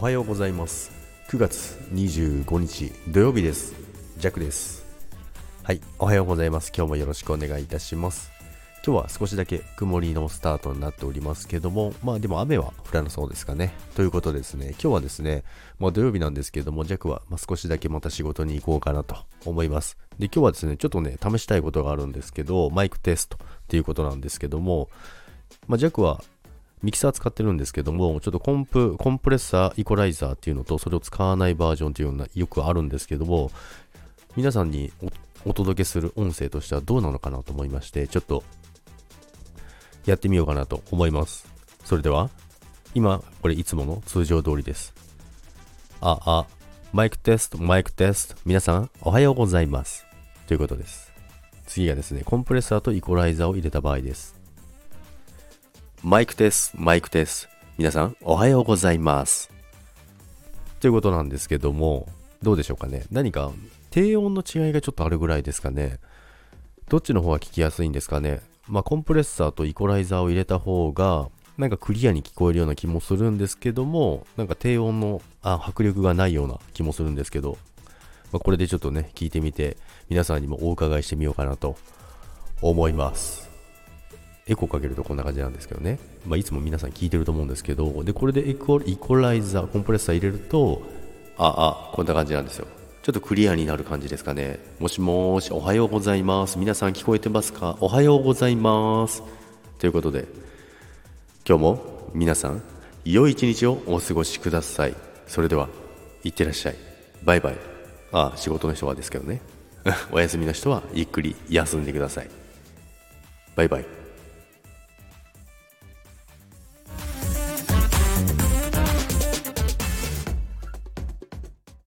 おはようございます。9月25日土曜日です。ジャックです。はいおはようございます。今日もよろしくお願いいたします。今日は少しだけ曇りのスタートになっておりますけどもまあでも雨は降らなそうですかね。ということですね。今日はですねまあ土曜日なんですけどもジャックはま少しだけまた仕事に行こうかなと思います。で今日はですねちょっとね試したいことがあるんですけどマイクテストっていうことなんですけどもまあ、ジャックはミキサー使ってるんですけども、ちょっとコンプ、コンプレッサー、イコライザーっていうのと、それを使わないバージョンっていうのがよくあるんですけども、皆さんにお届けする音声としてはどうなのかなと思いまして、ちょっとやってみようかなと思います。それでは、今、これいつもの通常通りです。あ、あ、マイクテスト、マイクテスト、皆さん、おはようございます。ということです。次がですね、コンプレッサーとイコライザーを入れた場合です。マイクテス、マイクテス。皆さん、おはようございます。ということなんですけども、どうでしょうかね。何か低音の違いがちょっとあるぐらいですかね。どっちの方が聞きやすいんですかね。まあ、コンプレッサーとイコライザーを入れた方が、なんかクリアに聞こえるような気もするんですけども、なんか低音のあ迫力がないような気もするんですけど、まあ、これでちょっとね、聞いてみて、皆さんにもお伺いしてみようかなと思います。エコーかけるとこんな感じなんですけどね、まあ、いつも皆さん聞いてると思うんですけどでこれでエコイコライザーコンプレッサー入れるとああこんな感じなんですよ。ちょっとクリアになる感じですかね。もしもしおはようございます。皆さん聞こえてますか？おはようございます。ということで今日も皆さん良い一日をお過ごしください。それではいってらっしゃい。バイバイ。ああ仕事の人はですけどね。お休みの人はゆっくり休んでください。バイバイ。